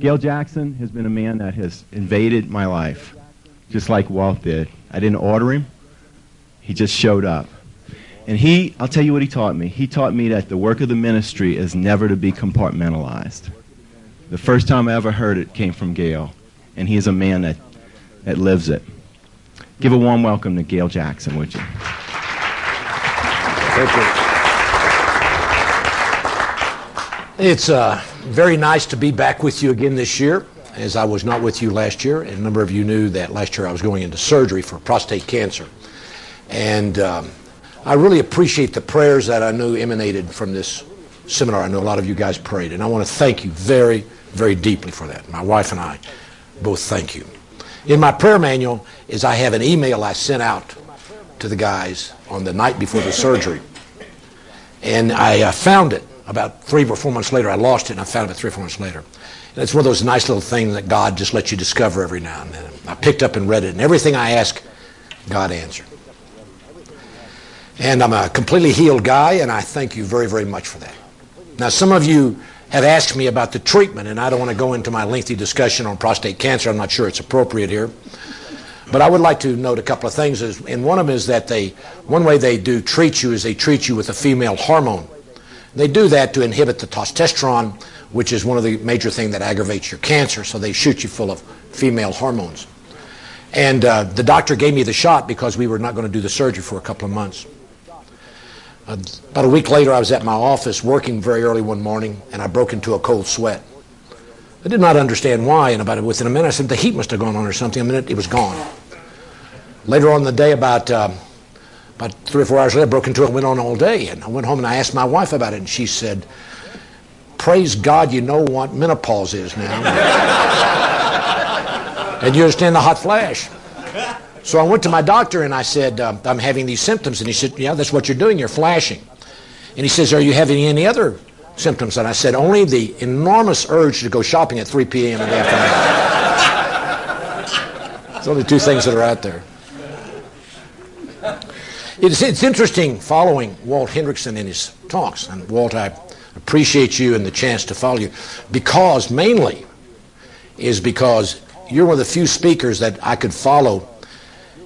Gayle Jackson has been a man that has invaded my life, just like Walt did. I didn't order him. He just showed up. And he, I'll tell you what he taught me. He taught me that the work of the ministry is never to be compartmentalized. The first time I ever heard it came from Gayle, and he is a man that, that lives it. Give a warm welcome to Gayle Jackson, would you? Thank you. It's uh, very nice to be back with you again this year, as I was not with you last year. And a number of you knew that last year I was going into surgery for prostate cancer. And um, I really appreciate the prayers that I knew emanated from this seminar. I know a lot of you guys prayed, and I want to thank you very, very deeply for that. My wife and I both thank you. In my prayer manual is I have an email I sent out to the guys on the night before the surgery. And I uh, found it about three or four months later. I lost it and I found it three or four months later. And it's one of those nice little things that God just lets you discover every now and then. I picked up and read it, and everything I asked, God answered. And I'm a completely healed guy, and I thank you very, very much for that. Now, some of you have asked me about the treatment, and I don't want to go into my lengthy discussion on prostate cancer. I'm not sure it's appropriate here. But I would like to note a couple of things. And one of them is that they, one way they do treat you is they treat you with a female hormone. They do that to inhibit the testosterone, which is one of the major things that aggravates your cancer. So they shoot you full of female hormones. And uh, the doctor gave me the shot because we were not going to do the surgery for a couple of months. Uh, about a week later, I was at my office working very early one morning, and I broke into a cold sweat. I did not understand why, and about within a minute, I said the heat must have gone on or something. A minute, it was gone. Later on in the day, about uh, about three or four hours later, I broke into it. and Went on all day, and I went home and I asked my wife about it, and she said, "Praise God, you know what menopause is now, and you understand the hot flash." So I went to my doctor and I said, uh, I'm having these symptoms. And he said, Yeah, that's what you're doing. You're flashing. And he says, Are you having any other symptoms? And I said, Only the enormous urge to go shopping at 3 p.m. in the afternoon. it's only two things that are out there. It's, it's interesting following Walt Henrichsen in his talks. And Walt, I appreciate you and the chance to follow you because mainly is because you're one of the few speakers that I could follow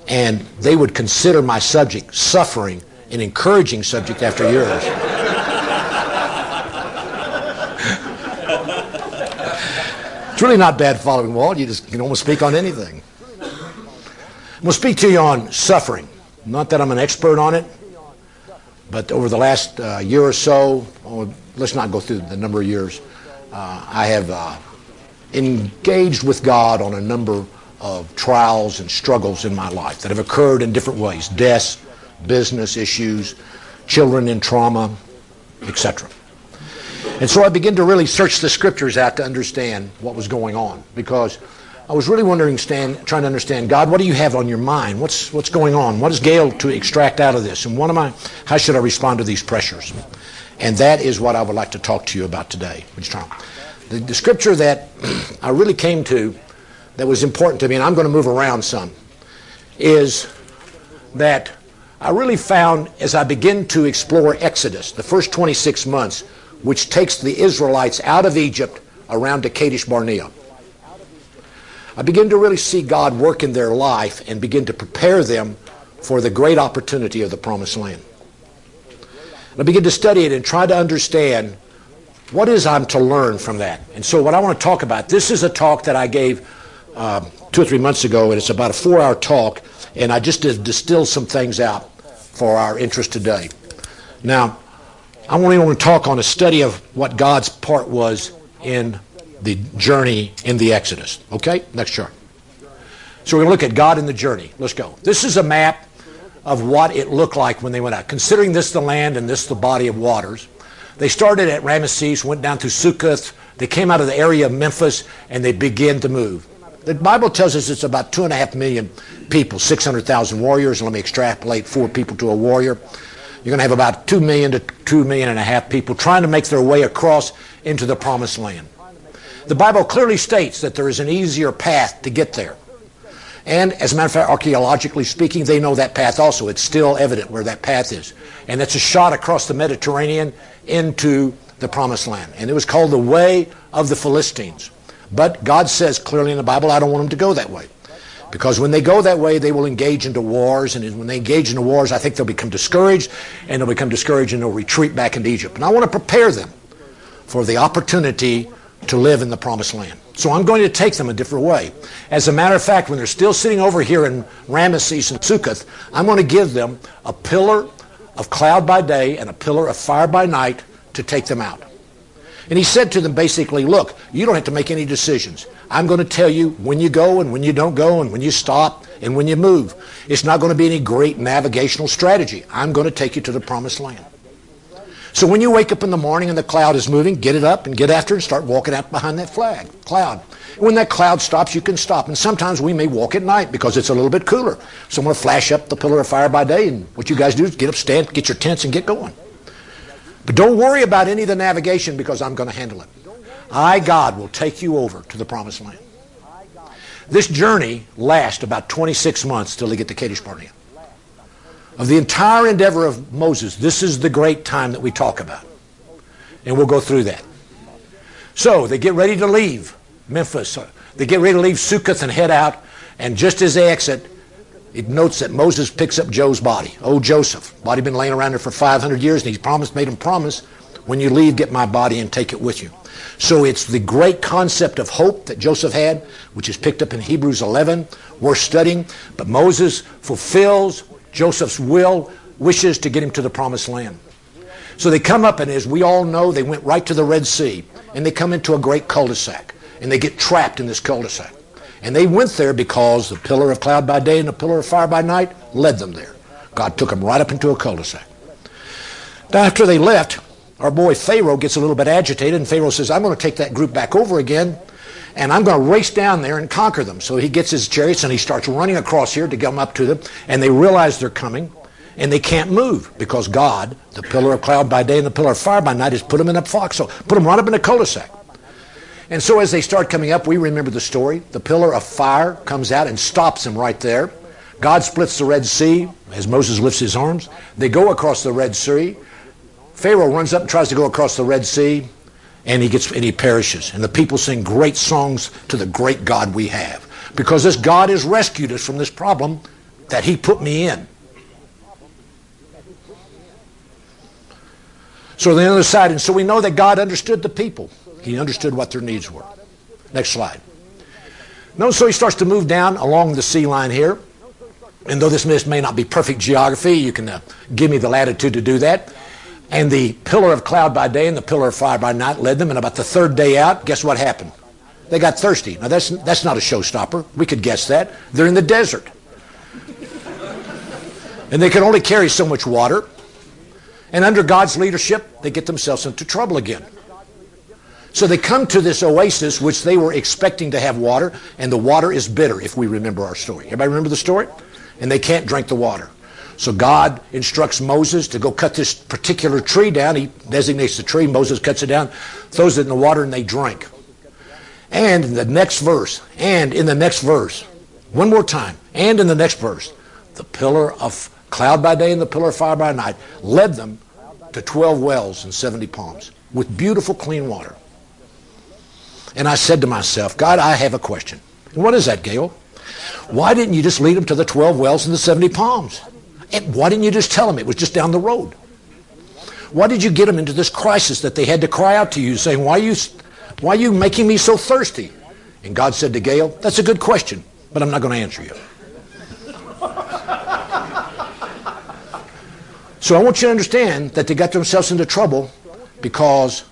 and they would consider my subject, suffering, an encouraging subject after yours. it's really not bad following Walt. You just can almost speak on anything. To speak to you on suffering. Not that I'm an expert on it, but over the last uh, year or so, oh, let's not go through the number of years, uh, I have uh, engaged with God on a number of trials and struggles in my life that have occurred in different ways deaths, business issues, children in trauma, etc. And so I began to really search the scriptures out to understand what was going on because I was really wondering, Stan, trying to understand, God, what do you have on your mind? What's, what's going on? What is Gayle to extract out of this? And what am I, how should I respond to these pressures? And that is what I would like to talk to you about today. The, the scripture that I really came to that was important to me, and I'm going to move around some, is that I really found as I begin to explore Exodus, the first 26 months, which takes the Israelites out of Egypt around to Kadesh Barnea. I begin to really see God work in their life and begin to prepare them for the great opportunity of the promised land. And I begin to study it and try to understand what is I'm to learn from that. And so what I want to talk about, this is a talk that I gave um, two or three months ago, and it's about a four hour talk, and I just distilled some things out for our interest today. Now, I only want to talk on a study of what God's part was in the journey in the Exodus. Okay? Next chart. So we're going to look at God in the journey. Let's go. This is a map of what it looked like when they went out. Considering this the land and this the body of waters, they started at Ramesses, went down to Succoth. They came out of the area of Memphis, and they began to move. The Bible tells us it's about two and a half million people, 600,000 warriors. Let me extrapolate four people to a warrior. You're going to have about two million to two million and a half people trying to make their way across into the promised land. The Bible clearly states that there is an easier path to get there. And as a matter of fact, archaeologically speaking, they know that path also. It's still evident where that path is. And it's a shot across the Mediterranean into the promised land. And it was called the Way of the Philistines. But God says clearly in the Bible, I don't want them to go that way. Because when they go that way, they will engage into wars. And when they engage into wars, I think they'll become discouraged. And they'll become discouraged and they'll retreat back into Egypt. And I want to prepare them for the opportunity to live in the promised land. So I'm going to take them a different way. As a matter of fact, when they're still sitting over here in Ramesses and Succoth, I'm going to give them a pillar of cloud by day and a pillar of fire by night to take them out. And he said to them basically, look, you don't have to make any decisions. I'm going to tell you when you go and when you don't go and when you stop and when you move. It's not going to be any great navigational strategy. I'm going to take you to the promised land. So when you wake up in the morning and the cloud is moving, get it up and get after it and start walking out behind that flag, cloud. When that cloud stops, you can stop. And sometimes we may walk at night because it's a little bit cooler. So I'm going to flash up the pillar of fire by day, and what you guys do is get up, stand, get your tents, and get going. But don't worry about any of the navigation because I'm going to handle it. I, God, will take you over to the promised land. This journey lasts about 26 months till they get to Kadesh Barnea. Of the entire endeavor of Moses, this is the great time that we talk about. And we'll go through that. So they get ready to leave Memphis. They get ready to leave Succoth and head out. And just as they exit, it notes that Moses picks up Joe's body. Oh, Joseph. Body been laying around there for 500 years, and he's promised, made him promise, when you leave, get my body and take it with you. So it's the great concept of hope that Joseph had, which is picked up in Hebrews 11. We're studying. But Moses fulfills Joseph's will, wishes to get him to the promised land. So they come up, and as we all know, they went right to the Red Sea, and they come into a great cul-de-sac, and they get trapped in this cul-de-sac. And they went there because the pillar of cloud by day and the pillar of fire by night led them there. God took them right up into a cul-de-sac. Now, after they left, our boy Pharaoh gets a little bit agitated, and Pharaoh says, I'm going to take that group back over again, and I'm going to race down there and conquer them. So he gets his chariots and he starts running across here to come up to them, and they realize they're coming, and they can't move because God, the pillar of cloud by day and the pillar of fire by night, has put them in a foxhole, put them right up in a cul-de-sac. And so as they start coming up, we remember the story. The pillar of fire comes out and stops them right there. God splits the Red Sea as Moses lifts his arms. They go across the Red Sea. Pharaoh runs up and tries to go across the Red Sea, and he gets and he perishes. And the people sing great songs to the great God we have. Because this God has rescued us from this problem that he put me in. So the other side, and so we know that God understood the people. He understood what their needs were. Next slide. Notice so he starts to move down along the sea line here. And though this may not be perfect geography, you can uh, give me the latitude to do that. And the pillar of cloud by day and the pillar of fire by night led them. And about the third day out, guess what happened? They got thirsty. Now, that's, that's not a showstopper. We could guess that. They're in the desert. and they can only carry so much water. And under God's leadership, they get themselves into trouble again. So they come to this oasis, which they were expecting to have water, and the water is bitter, if we remember our story. Everybody remember the story? And they can't drink the water. So God instructs Moses to go cut this particular tree down. He designates the tree. Moses cuts it down, throws it in the water, and they drink. And in the next verse, and in the next verse, one more time, and in the next verse, the pillar of cloud by day and the pillar of fire by night led them to 12 wells and 70 palms with beautiful clean water. And I said to myself, God, I have a question. What is that, Gayle? Why didn't you just lead them to the 12 wells and the 70 palms? And why didn't you just tell them it was just down the road? Why did you get them into this crisis that they had to cry out to you saying, why are you, why are you making me so thirsty? And God said to Gayle, that's a good question, but I'm not going to answer you. so I want you to understand that they got themselves into trouble because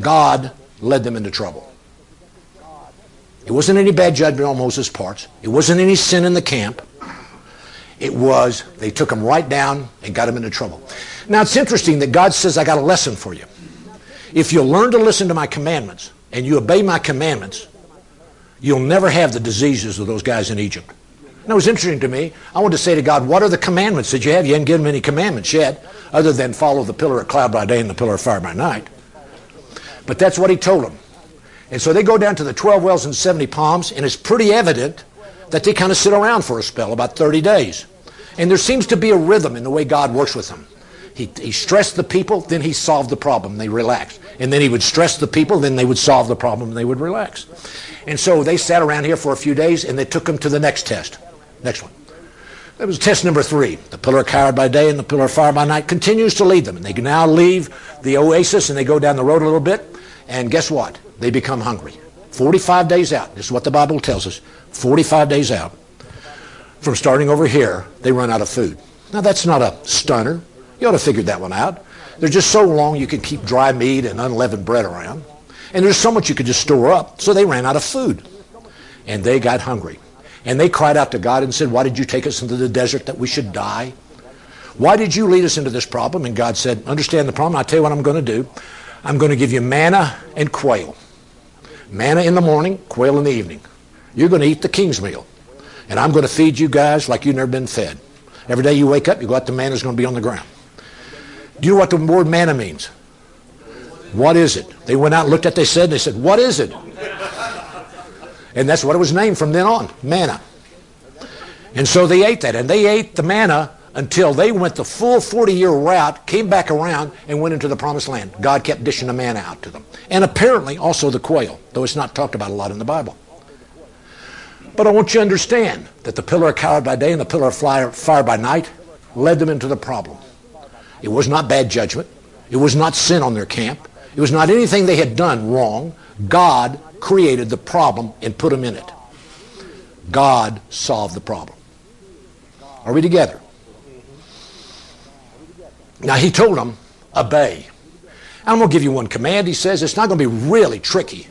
God led them into trouble. It wasn't any bad judgment on Moses' part. It wasn't any sin in the camp. It was they took him right down and got him into trouble. Now it's interesting that God says, I got a lesson for you. If you'll learn to listen to my commandments and you obey my commandments, you'll never have the diseases of those guys in Egypt. And it was interesting to me. I wanted to say to God, what are the commandments that you have? You hadn't given any commandments yet, other than follow the pillar of cloud by day and the pillar of fire by night. But that's what he told them. And so they go down to the 12 wells and 70 palms, and it's pretty evident that they kind of sit around for a spell, about 30 days. And there seems to be a rhythm in the way God works with them. He, he stressed the people, then he solved the problem. They relaxed. And then he would stress the people, then they would solve the problem and they would relax. And so they sat around here for a few days and they took them to the next test. Next one. That was test number three. The pillar of cloud by day and the pillar of fire by night continues to lead them. And they can now leave the oasis and they go down the road a little bit. And guess what? They become hungry. 45 days out. This is what the Bible tells us. 45 days out from starting over here, they run out of food. Now, that's not a stunner. You ought to figure that one out. They're just so long you can keep dry meat and unleavened bread around. And there's so much you could just store up. So they ran out of food. And they got hungry. And they cried out to God and said, Why did you take us into the desert that we should die? Why did you lead us into this problem? And God said, Understand the problem. I'll tell you what I'm going to do. I'm going to give you manna and quail. Manna in the morning, quail in the evening. You're going to eat the king's meal. And I'm going to feed you guys like you've never been fed. Every day you wake up, you go out, the manna's going to be on the ground. Do you know what the word manna means? What is it? They went out and looked at they said, they said, What is it? And that's what it was named from then on, manna. And so they ate that. And they ate the manna until they went the full 40 year route, came back around, and went into the promised land. God kept dishing a manna out to them. And apparently also the quail, though it's not talked about a lot in the Bible. But I want you to understand that the pillar of cloud by day and the pillar of fire by night led them into the problem. It was not bad judgment. It was not sin on their camp. It was not anything they had done wrong. God created the problem and put them in it. God solved the problem. Are we together? Now he told them, obey. I'm going to give you one command. He says it's not going to be really tricky.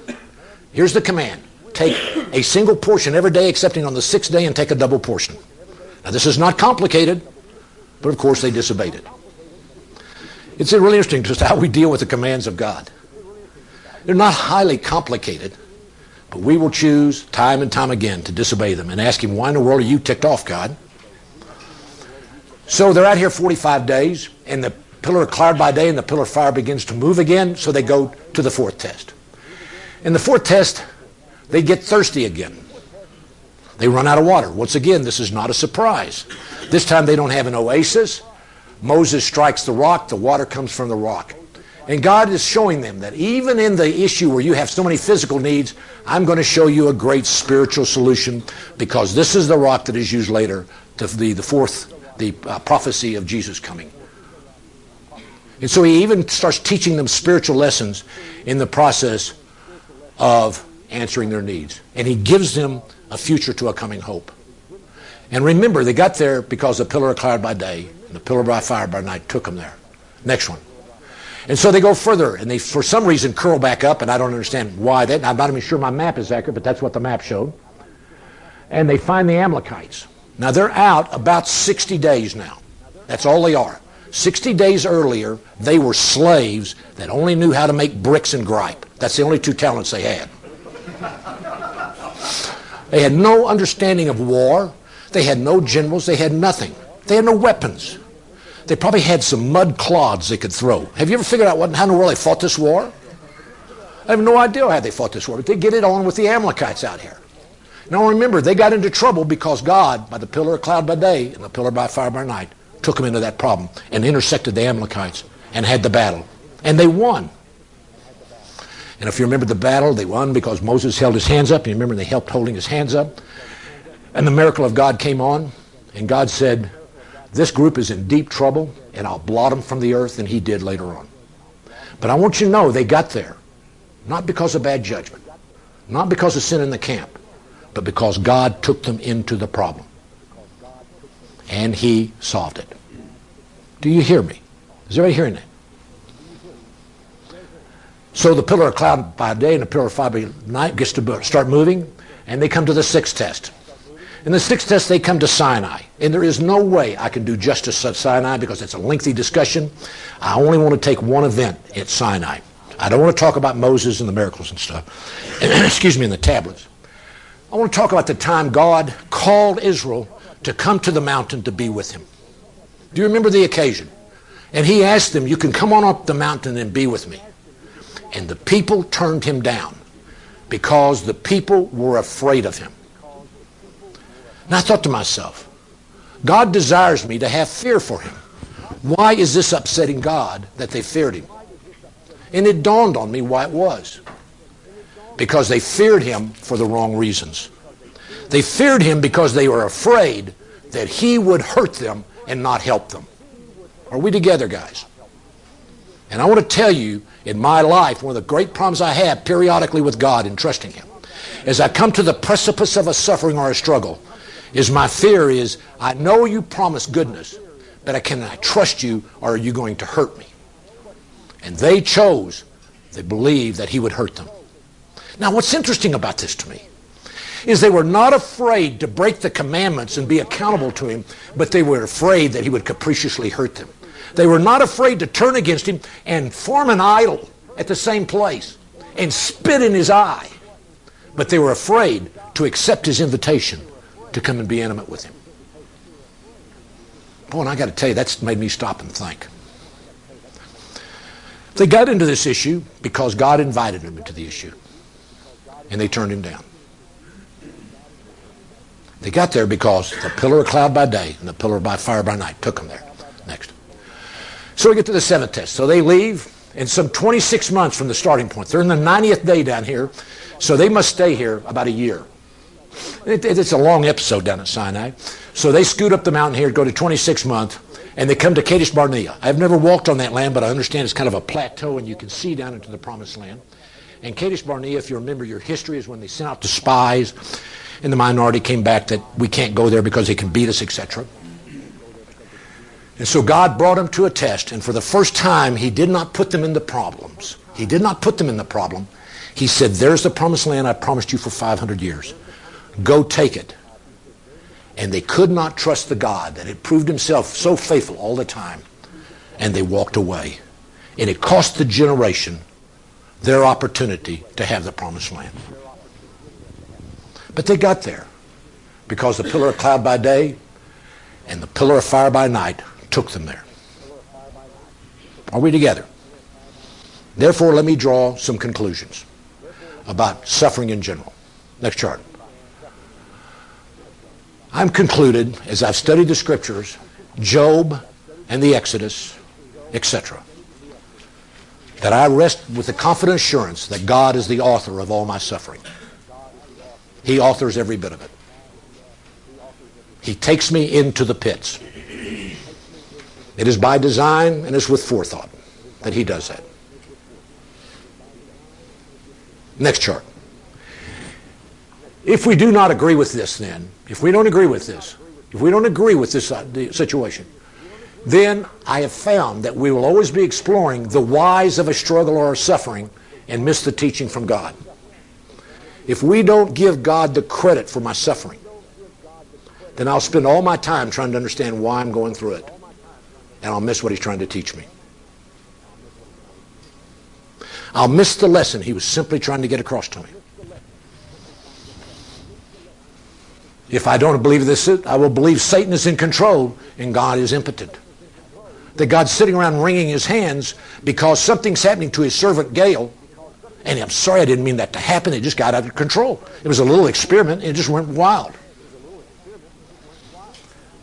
Here's the command. Take a single portion every day excepting on the sixth day and take a double portion. Now this is not complicated, but of course they disobeyed it. It's really interesting just how we deal with the commands of God. They're not highly complicated, but we will choose time and time again to disobey them and ask Him, why in the world are you ticked off, God? So they're out here 45 days, and the pillar of cloud by day and the pillar of fire begins to move again, so they go to the fourth test. In the fourth test, they get thirsty again. They run out of water. Once again, this is not a surprise. This time they don't have an oasis. Moses strikes the rock, the water comes from the rock. And God is showing them that even in the issue where you have so many physical needs, I'm going to show you a great spiritual solution because this is the rock that is used later to the, the fourth, the uh, prophecy of Jesus coming. And so he even starts teaching them spiritual lessons in the process of answering their needs. And he gives them a future to a coming hope. And remember, they got there because the pillar of cloud by day and the pillar by fire by night took them there. Next one. And so they go further, and they, for some reason, curl back up, and I don't understand why. That, I'm not even sure my map is accurate, but that's what the map showed. And they find the Amalekites. Now, they're out about 60 days now. That's all they are. 60 days earlier, they were slaves that only knew how to make bricks and gripe. That's the only two talents they had. They had no understanding of war. They had no generals. They had nothing. They had no weapons. They probably had some mud clods they could throw. Have you ever figured out what, how in the world they fought this war? I have no idea how they fought this war, but they get it on with the Amalekites out here. Now remember, they got into trouble because God, by the pillar of cloud by day and the pillar by fire by night, took them into that problem and intersected the Amalekites and had the battle. And they won. And if you remember the battle, they won because Moses held his hands up. You remember they helped holding his hands up. And the miracle of God came on, and God said, this group is in deep trouble, and I'll blot them from the earth, and he did later on. But I want you to know they got there, not because of bad judgment, not because of sin in the camp, but because God took them into the problem. And he solved it. Do you hear me? Is everybody hearing that? So the pillar of cloud by day and the pillar of fire by night gets to start moving, and they come to the sixth test. In the sixth test, they come to Sinai. And there is no way I can do justice at Sinai because it's a lengthy discussion. I only want to take one event at Sinai. I don't want to talk about Moses and the miracles and stuff. Excuse me, and the tablets. I want to talk about the time God called Israel to come to the mountain to be with him. Do you remember the occasion? And he asked them, You can come on up the mountain and be with me. And the people turned him down because the people were afraid of him. And I thought to myself, God desires me to have fear for him. Why is this upsetting God that they feared him? And it dawned on me why it was. Because they feared him for the wrong reasons. They feared him because they were afraid that he would hurt them and not help them. Are we together, guys? And I want to tell you, in my life, one of the great problems I have periodically with God in trusting Him, as I come to the precipice of a suffering or a struggle, is my fear is, I know you promise goodness, but I can I trust you or are you going to hurt me? And they chose, they believed that He would hurt them. Now, what's interesting about this to me is they were not afraid to break the commandments and be accountable to him, but they were afraid that he would capriciously hurt them. They were not afraid to turn against him and form an idol at the same place and spit in his eye, but they were afraid to accept his invitation to come and be intimate with him. Boy, and I got to tell you, that's made me stop and think. They got into this issue because God invited them into the issue, and they turned him down. They got there because the pillar of cloud by day and the pillar by fire by night took them there. Next. So we get to the seventh test. So they leave, and some 26 months from the starting point. They're in the 90th day down here, so they must stay here about a year. It, it's a long episode down at Sinai. So they scoot up the mountain here, go to 26 months, and they come to Kadesh Barnea. I've never walked on that land, but I understand it's kind of a plateau, and you can see down into the promised land. And Kadesh Barnea, if you remember your history, is when they sent out the spies, and the minority came back that we can't go there because they can beat us, etc. And so God brought them to a test, and for the first time, He did not put them in the problems. He did not put them in the problem. He said, There's the promised land I promised you for 500 years. Go take it. And they could not trust the God that had proved himself so faithful all the time. And they walked away. And it cost the generation their opportunity to have the promised land. But they got there because the pillar of cloud by day and the pillar of fire by night took them there. Are we together? Therefore, let me draw some conclusions about suffering in general. Next chart. I'm concluded, as I've studied the scriptures, Job and the Exodus, etc., that I rest with the confident assurance that God is the author of all my suffering. He authors every bit of it. He takes me into the pits. It is by design and it's with forethought that he does that. Next chart. If we do not agree with this, then, if we don't agree with this, if we don't agree with this uh, situation, then I have found that we will always be exploring the whys of a struggle or a suffering and miss the teaching from God. If we don't give God the credit for my suffering, then I'll spend all my time trying to understand why I'm going through it. And I'll miss what he's trying to teach me. I'll miss the lesson he was simply trying to get across to me. If I don't believe this, I will believe Satan is in control and God is impotent. That God's sitting around wringing his hands because something's happening to his servant Gayle. And I'm sorry I didn't mean that to happen. It just got out of control. It was a little experiment. It just went wild.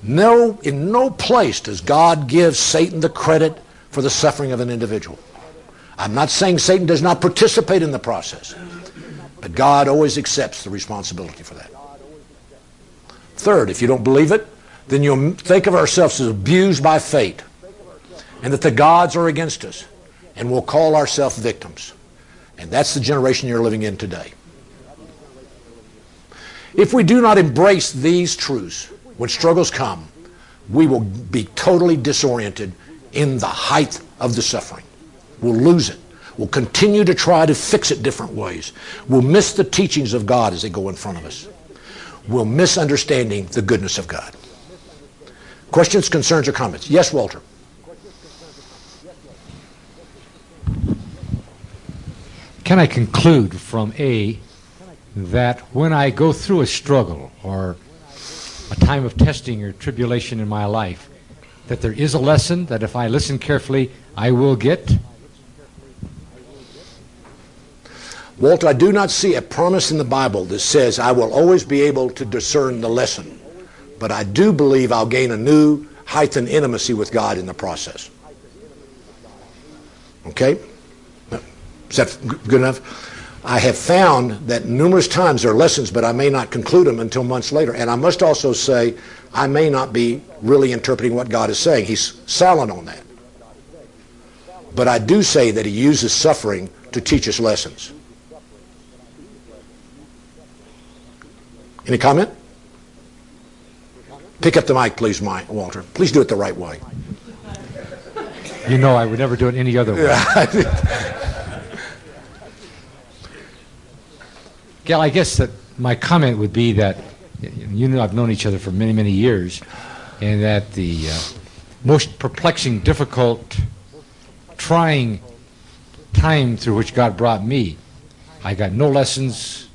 No, in no place does God give Satan the credit for the suffering of an individual. I'm not saying Satan does not participate in the process, but God always accepts the responsibility for that. Third, if you don't believe it, then you'll think of ourselves as abused by fate and that the gods are against us and we'll call ourselves victims. And that's the generation you're living in today. If we do not embrace these truths when struggles come, we will be totally disoriented in the height of the suffering. We'll lose it. We'll continue to try to fix it different ways. We'll miss the teachings of God as they go in front of us We'll misunderstanding the goodness of God. Questions, concerns, or comments? Yes, Walter. Can I conclude from A that when I go through a struggle or a time of testing or tribulation in my life, that there is a lesson that if I listen carefully, I will get? Walter, I do not see a promise in the Bible that says I will always be able to discern the lesson. But I do believe I'll gain a new heightened intimacy with God in the process. Okay? Is that good enough? I have found that numerous times there are lessons, but I may not conclude them until months later. And I must also say, I may not be really interpreting what God is saying. He's silent on that. But I do say that he uses suffering to teach us lessons. Any comment? Pick up the mic, please, Mike, Walter. Please do it the right way. You know I would never do it any other way. Gayle, I guess that my comment would be that you know I've known each other for many, many years, and that the uh, most perplexing, difficult, trying time through which God brought me, I got no lessons.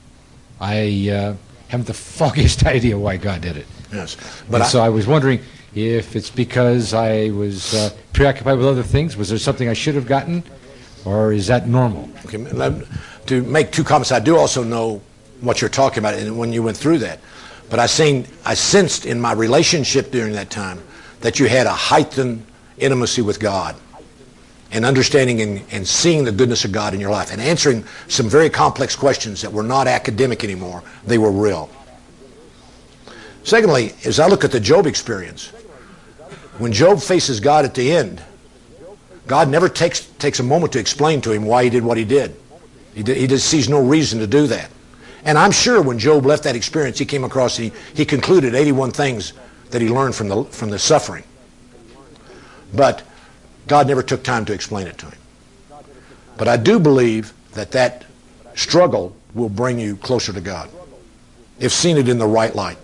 I uh, haven't the foggiest idea why God did it. Yes, but I, so I was wondering if it's because I was uh, preoccupied with other things. Was there something I should have gotten, or is that normal? Okay, to make two comments, I do also know what you're talking about, and when you went through that. But I seen, I sensed in my relationship during that time that you had a heightened intimacy with God and understanding and, and, seeing the goodness of God in your life and answering some very complex questions that were not academic anymore. They were real. Secondly, as I look at the Job experience, when Job faces God at the end, God never takes, takes a moment to explain to him why he did what he did. He, he just sees no reason to do that. And I'm sure when Job left that experience, he came across, he, he concluded 81 things that he learned from the, from the suffering. But God never took time to explain it to him. But I do believe that that struggle will bring you closer to God if seen it in the right light.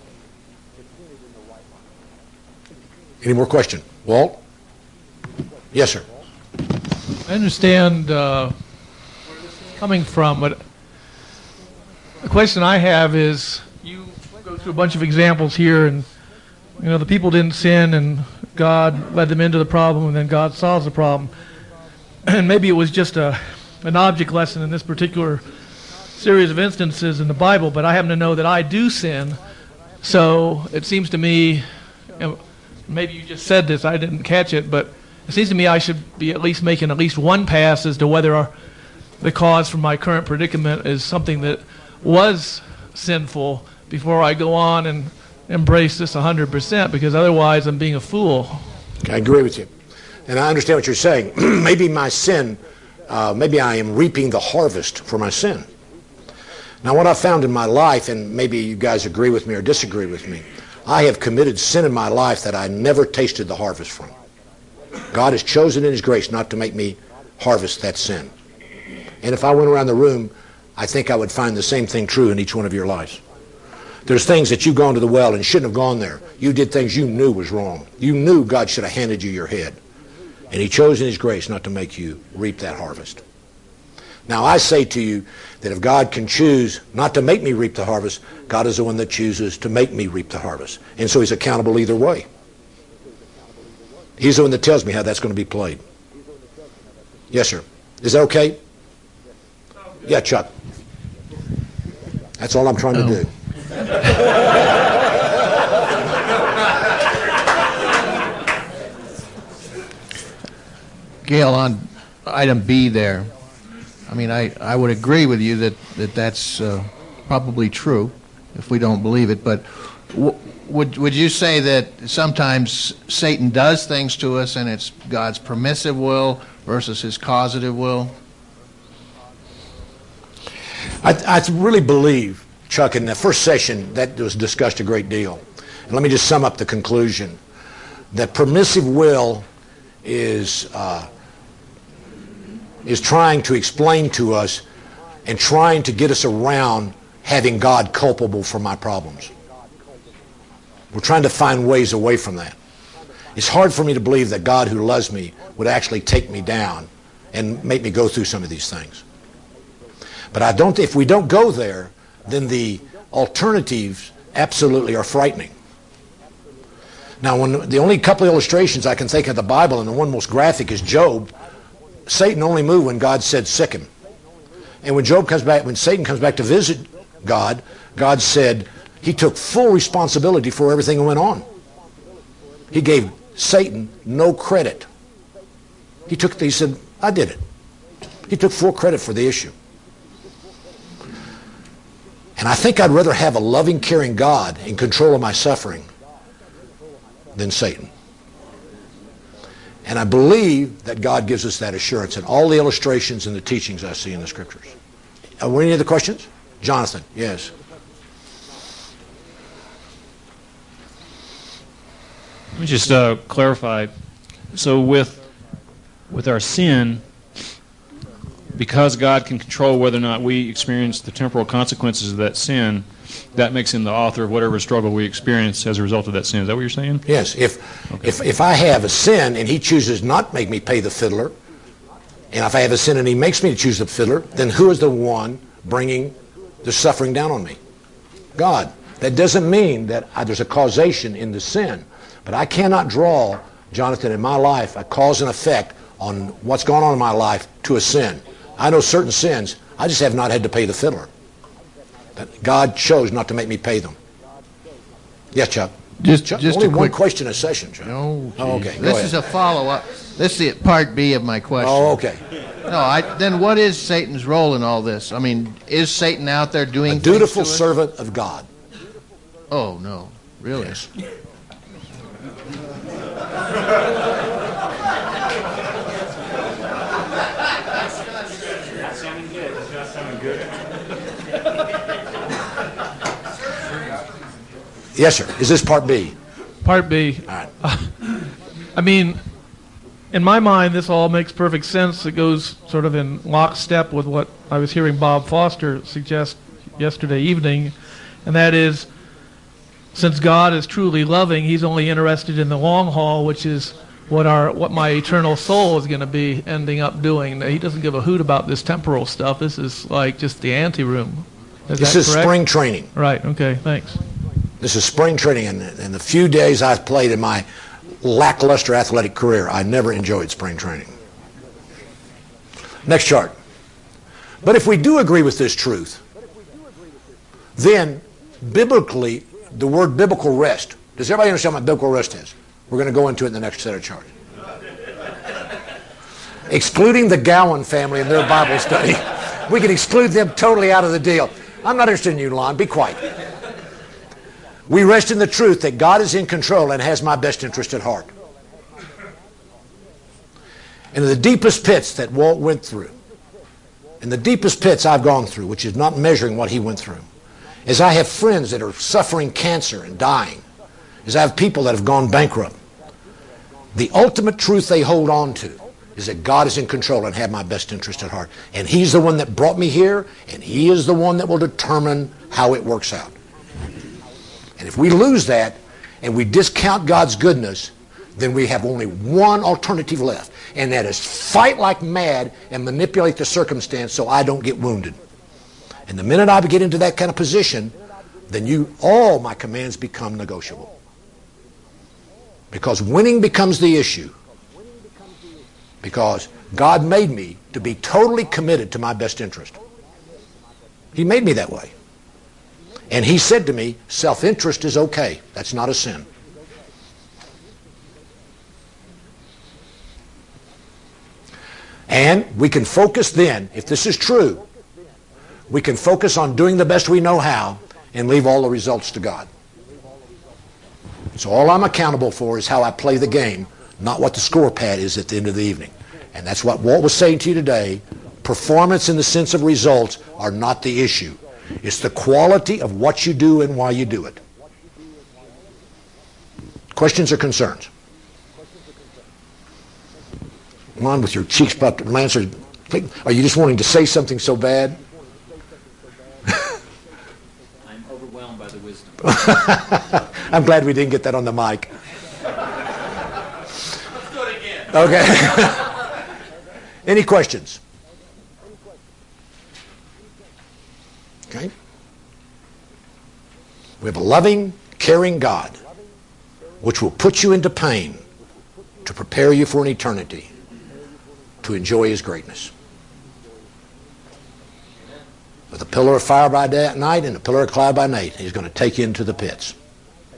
Any more question? Walt? Yes, sir. I understand uh, coming from, but the question I have is you go through a bunch of examples here, and you know the people didn't sin, and God led them into the problem, and then God solves the problem. And maybe it was just a an object lesson in this particular series of instances in the Bible, but I happen to know that I do sin. So it seems to me, maybe you just said this, I didn't catch it, but it seems to me I should be at least making at least one pass as to whether the cause for my current predicament is something that was sinful before I go on and embrace this 100% because otherwise I'm being a fool. I agree with you. And I understand what you're saying. maybe my sin, uh, maybe I am reaping the harvest for my sin. Now, what I've found in my life, and maybe you guys agree with me or disagree with me, I have committed sin in my life that I never tasted the harvest from. God has chosen in His grace not to make me harvest that sin. And if I went around the room, I think I would find the same thing true in each one of your lives. There's things that you've gone to the well and shouldn't have gone there. You did things you knew was wrong. You knew God should have handed you your head. And he chose in his grace not to make you reap that harvest. Now I say to you that if God can choose not to make me reap the harvest, God is the one that chooses to make me reap the harvest. And so he's accountable either way. He's the one that tells me how that's going to be played. Yes, sir. Is that okay? Yeah, Chuck. That's all I'm trying to do. Gayle, on item B there, I mean, I, I would agree with you that, that that's uh, probably true if we don't believe it, but would, would you say that sometimes Satan does things to us and it's God's permissive will versus his causative will? I, I really believe, Chuck, in the first session that was discussed a great deal. And let me just sum up the conclusion that permissive will is uh, is trying to explain to us and trying to get us around having God culpable for my problems. We're trying to find ways away from that. It's hard for me to believe that God who loves me would actually take me down and make me go through some of these things. But I don't, if we don't go there, then the alternatives absolutely are frightening. Now, when the only couple of illustrations I can think of the Bible, and the one most graphic is Job, Satan only moved when God said sic him. And when Job comes back, when Satan comes back to visit God, God said he took full responsibility for everything that went on. He gave Satan no credit. He took, he said, I did it. He took full credit for the issue. And I think I'd rather have a loving, caring God in control of my suffering than Satan. And I believe that God gives us that assurance in all the illustrations and the teachings I see in the scriptures. Are there any other questions? Jonathan, yes. Let me just uh, clarify. So with with our sin, because God can control whether or not we experience the temporal consequences of that sin, that makes him the author of whatever struggle we experience as a result of that sin. Is that what you're saying? Yes. If, okay. if, if I have a sin and he chooses not to make me pay the fiddler, and if I have a sin and he makes me to choose the fiddler, then who is the one bringing the suffering down on me? God. That doesn't mean that I, there's a causation in the sin. But I cannot draw, Jonathan, in my life, a cause and effect on what's going on in my life to a sin. I know certain sins, I just have not had to pay the fiddler. But God chose not to make me pay them. Yes, Chuck. Just, Chuck, just only a one question a session, Chuck. No, oh, okay. This is a follow-up. This is part B of my question. Oh, okay. No, I, then what is Satan's role in all this? I mean, is Satan out there doing a dutiful servant of God? Oh no, really? Yes. Yes, sir. Is this part B? Part B. All right. I mean, in my mind, this all makes perfect sense. It goes sort of in lockstep with what I was hearing Bob Foster suggest yesterday evening, and that is since God is truly loving, He's only interested in the long haul, which is what our what my eternal soul is going to be ending up doing. He doesn't give a hoot about this temporal stuff. This is like just the anteroom. Is this is correct? spring training. Right. Okay. Thanks. This is spring training, and in the few days I've played in my lackluster athletic career, I never enjoyed spring training. Next chart. But if we do agree with this truth, then biblically the word biblical rest. Does everybody understand what biblical rest is? We're going to go into it in the next set of charts. Excluding the Gowan family and their Bible study, we can exclude them totally out of the deal. I'm not interested in you, Lon. Be quiet. We rest in the truth that God is in control and has my best interest at heart. And in the deepest pits that Walt went through, in the deepest pits I've gone through, which is not measuring what he went through, as I have friends that are suffering cancer and dying, as I have people that have gone bankrupt, the ultimate truth they hold on to is that God is in control and have my best interest at heart. And He's the one that brought me here, and He is the one that will determine how it works out. And if we lose that and we discount God's goodness, then we have only one alternative left, and that is fight like mad and manipulate the circumstance so I don't get wounded. And the minute I get into that kind of position, then you all my commands become negotiable. Because winning becomes the issue. Because God made me to be totally committed to my best interest. He made me that way. And he said to me, self-interest is okay. That's not a sin. And we can focus then, if this is true, we can focus on doing the best we know how and leave all the results to God. So all I'm accountable for is how I play the game, not what the score pad is at the end of the evening. And that's what Walt was saying to you today. Performance in the sense of results are not the issue. It's the quality of what you do and why you do it. Questions or concerns? Come on with your cheeks puffed. Lance, are you just wanting to say something so bad? I'm overwhelmed by the wisdom. I'm glad we didn't get that on the mic. Let's do it again. Okay. Any questions? Okay. We have a loving, caring God which will put you into pain to prepare you for an eternity to enjoy his greatness with a pillar of fire by day, night and a pillar of cloud by night. He's going to take you into the pits.